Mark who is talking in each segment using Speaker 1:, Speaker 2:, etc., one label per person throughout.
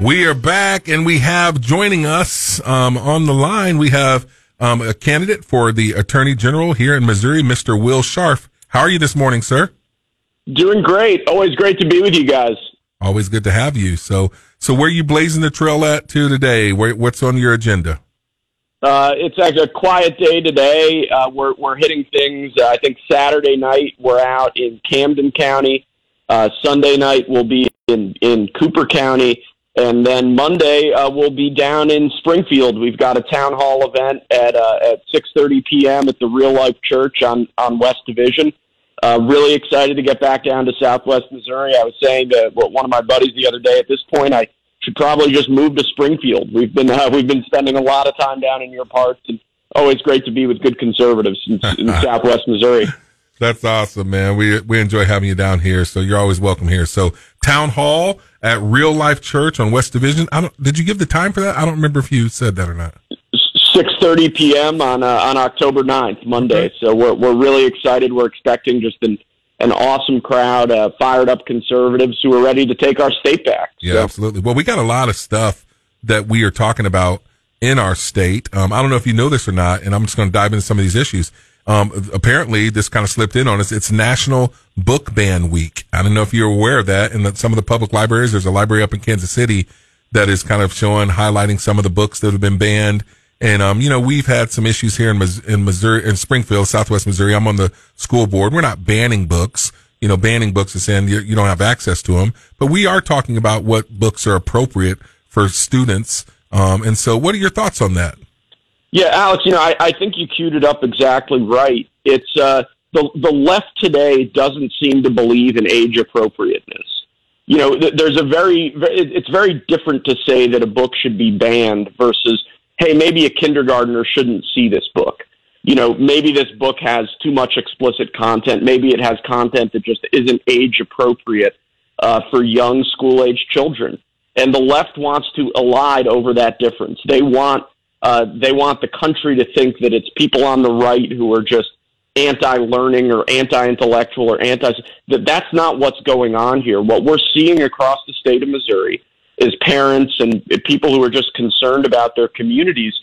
Speaker 1: We are back, and we have joining us um, on the line. We have um, a candidate for the Attorney General here in Missouri, Mr. Will Scharf. How are you this morning, sir?
Speaker 2: Doing great. Always great to be with you guys.
Speaker 1: Always good to have you. So, so where are you blazing the trail at to today? Where, what's on your agenda?
Speaker 2: Uh, it's actually a quiet day today. Uh, we're we're hitting things. Uh, I think Saturday night we're out in Camden County. Uh, Sunday night we'll be in in Cooper County, and then Monday uh, we'll be down in Springfield. We've got a town hall event at uh, at six thirty p.m. at the Real Life Church on on West Division. Uh, really excited to get back down to Southwest Missouri. I was saying to one of my buddies the other day. At this point, I should probably just move to Springfield. We've been uh, we've been spending a lot of time down in your parts, and always great to be with good conservatives in, in Southwest Missouri.
Speaker 1: That's awesome, man. We we enjoy having you down here, so you're always welcome here. So town hall at Real Life Church on West Division. I don't. Did you give the time for that? I don't remember if you said that or not.
Speaker 2: Six thirty p.m. on uh, on October 9th, Monday. So we're we're really excited. We're expecting just an an awesome crowd, uh, fired up conservatives who are ready to take our state back.
Speaker 1: Yeah, so. absolutely. Well, we got a lot of stuff that we are talking about in our state. Um, I don't know if you know this or not, and I'm just going to dive into some of these issues. Um, apparently, this kind of slipped in on us. It's National Book Ban Week. I don't know if you're aware of that. In some of the public libraries, there's a library up in Kansas City that is kind of showing, highlighting some of the books that have been banned. And, um, you know, we've had some issues here in, in Missouri, in Springfield, Southwest Missouri. I'm on the school board. We're not banning books. You know, banning books is saying you, you don't have access to them, but we are talking about what books are appropriate for students. Um, and so what are your thoughts on that?
Speaker 2: Yeah, Alex, you know, I, I think you queued it up exactly right. It's, uh, the, the left today doesn't seem to believe in age appropriateness. You know, there's a very, it's very different to say that a book should be banned versus hey, maybe a kindergartner shouldn't see this book. You know, maybe this book has too much explicit content. Maybe it has content that just isn't age appropriate uh, for young school age children. And the left wants to elide over that difference. They want uh, they want the country to think that it's people on the right who are just anti-learning or anti-intellectual or anti. That that's not what's going on here. What we're seeing across the state of Missouri is parents and people who are just concerned about their communities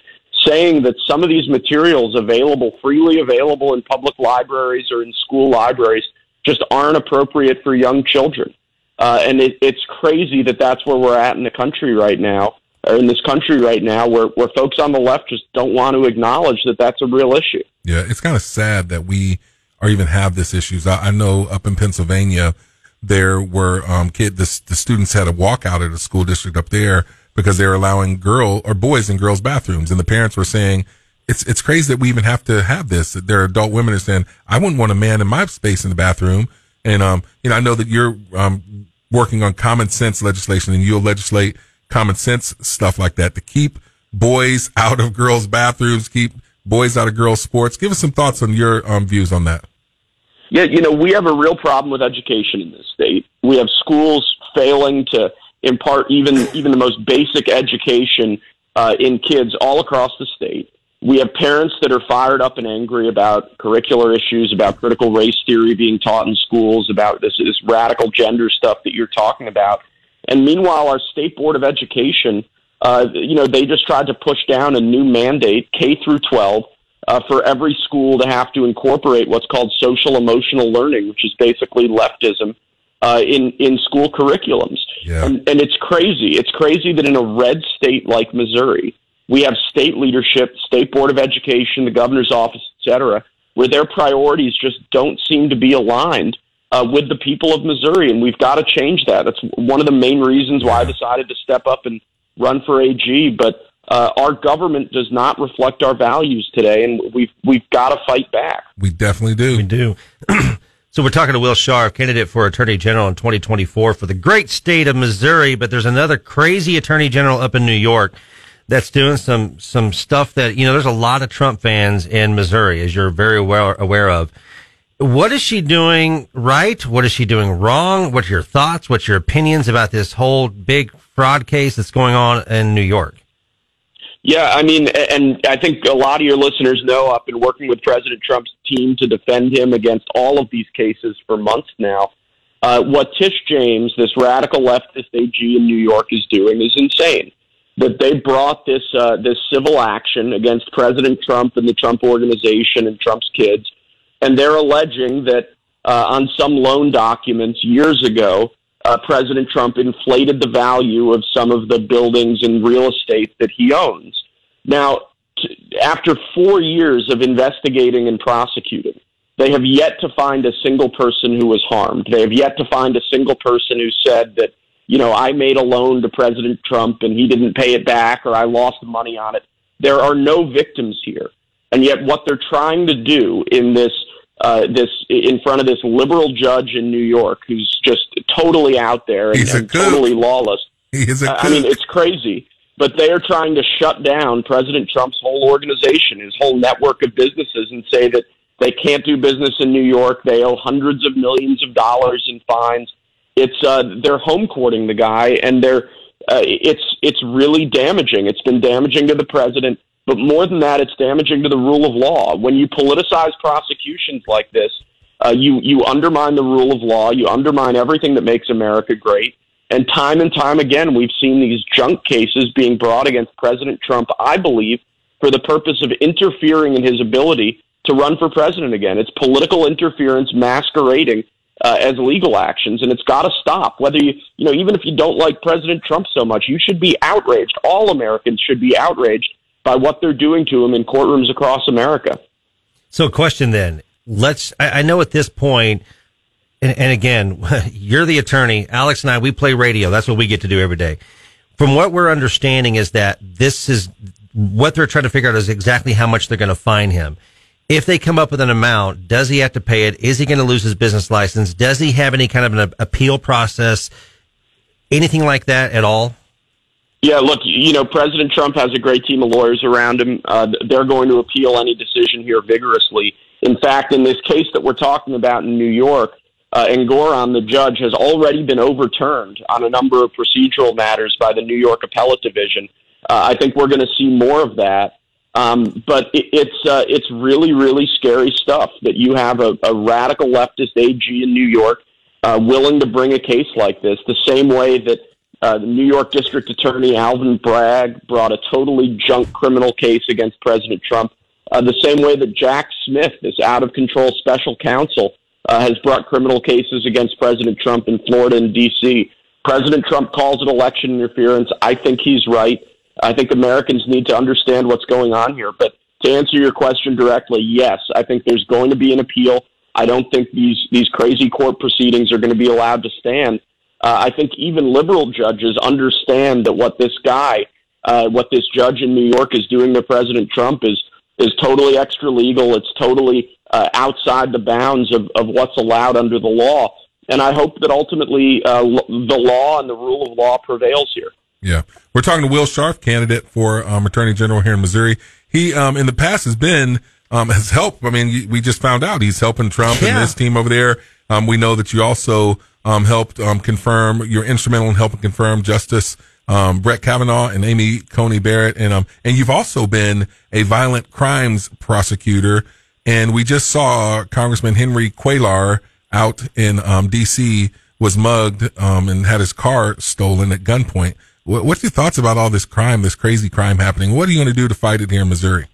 Speaker 2: saying that some of these materials available freely available in public libraries or in school libraries just aren't appropriate for young children uh, and it, it's crazy that that's where we're at in the country right now or in this country right now where, where folks on the left just don't want to acknowledge that that's a real issue.
Speaker 1: Yeah it's kind of sad that we are even have this issues. I, I know up in pennsylvania there were um, kid the, the students had a walkout at a school district up there because they were allowing girl or boys in girls' bathrooms, and the parents were saying it's it's crazy that we even have to have this. There are adult women are saying I wouldn't want a man in my space in the bathroom, and um, you know I know that you're um working on common sense legislation, and you'll legislate common sense stuff like that to keep boys out of girls' bathrooms, keep boys out of girls' sports. Give us some thoughts on your um, views on that.
Speaker 2: Yeah, you know, we have a real problem with education in this state. We have schools failing to impart even even the most basic education uh, in kids all across the state. We have parents that are fired up and angry about curricular issues, about critical race theory being taught in schools, about this, this radical gender stuff that you're talking about. And meanwhile, our state board of education, uh, you know, they just tried to push down a new mandate, K through 12, uh, for every school to have to incorporate what's called social emotional learning, which is basically leftism uh, in in school curriculums. Yeah. And, and it's crazy. It's crazy that in a red state like Missouri, we have state leadership, state board of education, the governor's office, et cetera, where their priorities just don't seem to be aligned uh, with the people of Missouri, and we've got to change that. That's one of the main reasons why I decided to step up and run for AG. But uh, our government does not reflect our values today, and we've we've got to fight back.
Speaker 1: We definitely do.
Speaker 3: We do. so we're talking to Will Scharf, candidate for Attorney General in 2024 for the great state of Missouri. But there's another crazy Attorney General up in New York that's doing some some stuff that you know. There's a lot of Trump fans in Missouri, as you're very aware aware of. What is she doing right? What is she doing wrong? What's your thoughts? What's your opinions about this whole big fraud case that's going on in New York?
Speaker 2: Yeah, I mean, and I think a lot of your listeners know I've been working with President Trump's team to defend him against all of these cases for months now. Uh, what Tish James, this radical leftist AG in New York, is doing is insane. That they brought this uh, this civil action against President Trump and the Trump organization and Trump's kids, and they're alleging that uh, on some loan documents years ago, uh, President Trump inflated the value of some of the buildings and real estate that he owns. Now, t- after four years of investigating and prosecuting, they have yet to find a single person who was harmed. They have yet to find a single person who said that, you know, I made a loan to President Trump and he didn't pay it back or I lost money on it. There are no victims here. And yet what they're trying to do in this uh, this in front of this liberal judge in New York who's just totally out there and, and totally lawless.
Speaker 1: He is a
Speaker 2: I mean, it's crazy. But they are trying to shut down President Trump's whole organization, his whole network of businesses, and say that they can't do business in New York. They owe hundreds of millions of dollars in fines. It's uh, they're home courting the guy, and they're uh, it's it's really damaging. It's been damaging to the president, but more than that, it's damaging to the rule of law. When you politicize prosecutions like this, uh, you you undermine the rule of law. You undermine everything that makes America great. And time and time again, we've seen these junk cases being brought against President Trump. I believe for the purpose of interfering in his ability to run for president again. It's political interference masquerading uh, as legal actions, and it's got to stop. Whether you, you know, even if you don't like President Trump so much, you should be outraged. All Americans should be outraged by what they're doing to him in courtrooms across America.
Speaker 3: So, question then. Let's. I, I know at this point, and, and again, you're the attorney. Alex and I, we play radio. That's what we get to do every day. From what we're understanding is that this is what they're trying to figure out is exactly how much they're going to fine him if they come up with an amount, does he have to pay it? Is he going to lose his business license? Does he have any kind of an appeal process? Anything like that at all?
Speaker 2: Yeah, look, you know, President Trump has a great team of lawyers around him. Uh, they're going to appeal any decision here vigorously. In fact, in this case that we're talking about in New York, uh, Engoron, the judge, has already been overturned on a number of procedural matters by the New York Appellate Division. Uh, I think we're going to see more of that. Um, but it, it's uh, it's really really scary stuff that you have a, a radical leftist AG in New York uh, willing to bring a case like this, the same way that uh, the New York District Attorney Alvin Bragg brought a totally junk criminal case against President Trump, uh, the same way that Jack Smith, this out of control special counsel, uh, has brought criminal cases against President Trump in Florida and D.C. President Trump calls it election interference. I think he's right. I think Americans need to understand what's going on here. But to answer your question directly, yes, I think there's going to be an appeal. I don't think these these crazy court proceedings are going to be allowed to stand. Uh, I think even liberal judges understand that what this guy, uh, what this judge in New York is doing to President Trump is is totally extra legal. It's totally uh, outside the bounds of, of what's allowed under the law. And I hope that ultimately uh, the law and the rule of law prevails here.
Speaker 1: Yeah. We're talking to Will Scharf, candidate for um, Attorney General here in Missouri. He, um, in the past has been, um, has helped. I mean, we just found out he's helping Trump yeah. and his team over there. Um, we know that you also, um, helped, um, confirm, you're instrumental in helping confirm Justice, um, Brett Kavanaugh and Amy Coney Barrett. And, um, and you've also been a violent crimes prosecutor. And we just saw Congressman Henry Cuellar out in, um, DC was mugged, um, and had his car stolen at gunpoint. What's your thoughts about all this crime, this crazy crime happening? What are you going to do to fight it here in Missouri?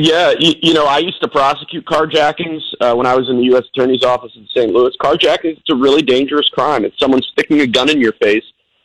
Speaker 2: Yeah, you, you know, I used to prosecute carjackings uh, when I was in the U.S. Attorney's Office in St. Louis. Carjacking is a really dangerous crime. It's someone sticking a gun in your face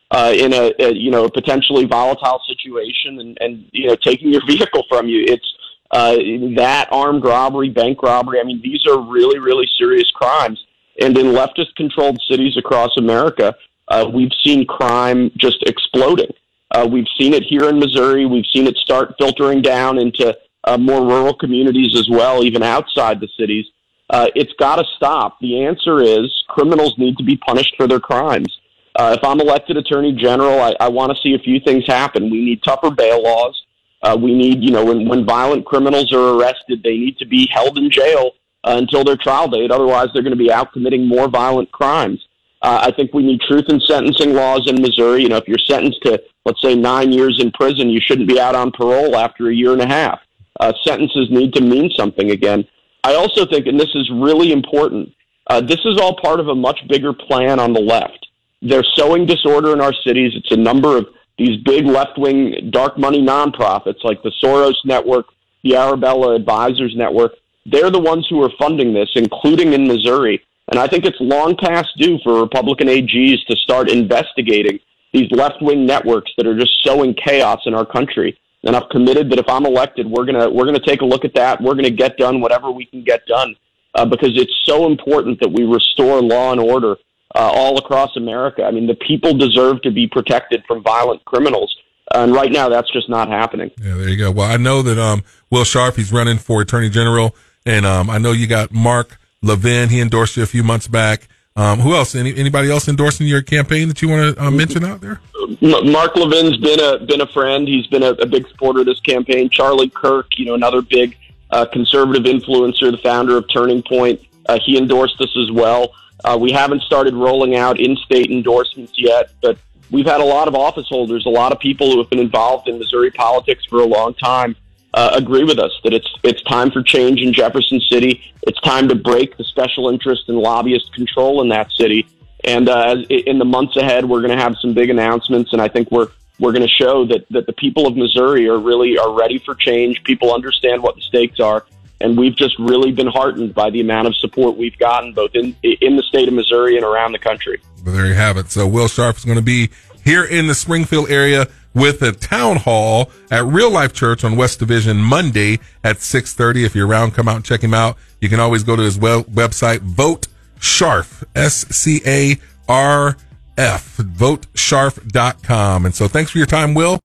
Speaker 2: uh, in a, a you know a potentially volatile situation and and you know taking your vehicle from you. It's uh, that armed robbery, bank robbery. I mean, these are really really serious crimes. And in leftist controlled cities across America, uh, we've seen crime just exploding. Uh, we've seen it here in Missouri. We've seen it start filtering down into uh, more rural communities as well, even outside the cities. Uh, it's got to stop. The answer is criminals need to be punished for their crimes. Uh, if I'm elected attorney general, I, I want to see a few things happen. We need tougher bail laws. Uh, we need, you know, when, when violent criminals are arrested, they need to be held in jail uh, until their trial date. Otherwise, they're going to be out committing more violent crimes. Uh, I think we need truth in sentencing laws in Missouri. You know, if you're sentenced to, let's say, nine years in prison, you shouldn't be out on parole after a year and a half. Uh, sentences need to mean something again. I also think, and this is really important, Uh, this is all part of a much bigger plan on the left. They're sowing disorder in our cities. It's a number of these big left wing dark money nonprofits like the Soros Network, the Arabella Advisors Network. They're the ones who are funding this, including in Missouri. And I think it's long past due for Republican AGs to start investigating these left wing networks that are just sowing chaos in our country. And I've committed that if I'm elected, we're gonna we're gonna take a look at that. We're gonna get done whatever we can get done uh, because it's so important that we restore law and order uh, all across America. I mean, the people deserve to be protected from violent criminals. And right now, that's just not happening.
Speaker 1: Yeah, there you go. Well, I know that um, Will Scharf, he's running for Attorney General. And um, I know you got Mark Levin. He endorsed you a few months back. Um, who else? Any, anybody else endorsing your campaign that you want to uh, mention out there?
Speaker 2: Mark Levin's been a been a friend. He's been a, a big supporter of this campaign. Charlie Kirk, you know, another big uh, conservative influencer, the founder of Turning Point, uh, he endorsed us as well. Uh, we haven't started rolling out in-state endorsements yet, but we've had a lot of office holders, a lot of people who have been involved in Missouri politics for a long time, uh, agree with us that it's it's time for change in Jefferson City. It's time to break the special interest and lobbyist control in that city. And uh, in the months ahead, we're going to have some big announcements, and I think we're we're going to show that that the people of Missouri are really are ready for change. People understand what the stakes are, and we've just really been heartened by the amount of support we've gotten both in in the state of Missouri and around the country.
Speaker 1: Well, there you have it. So Will Scharf is going to be here in the Springfield area with a town hall at Real Life Church on West Division Monday at 6:30. If you're around, come out and check him out. You can always go to his website, Vote Scharf, S C A R F, votescharf.com. And so thanks for your time, Will.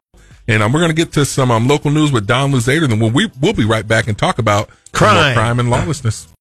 Speaker 1: And um, we're going to get to some um, local news with Don Luzader. Then we'll, we, we'll be right back and talk about
Speaker 3: crime,
Speaker 1: crime and lawlessness.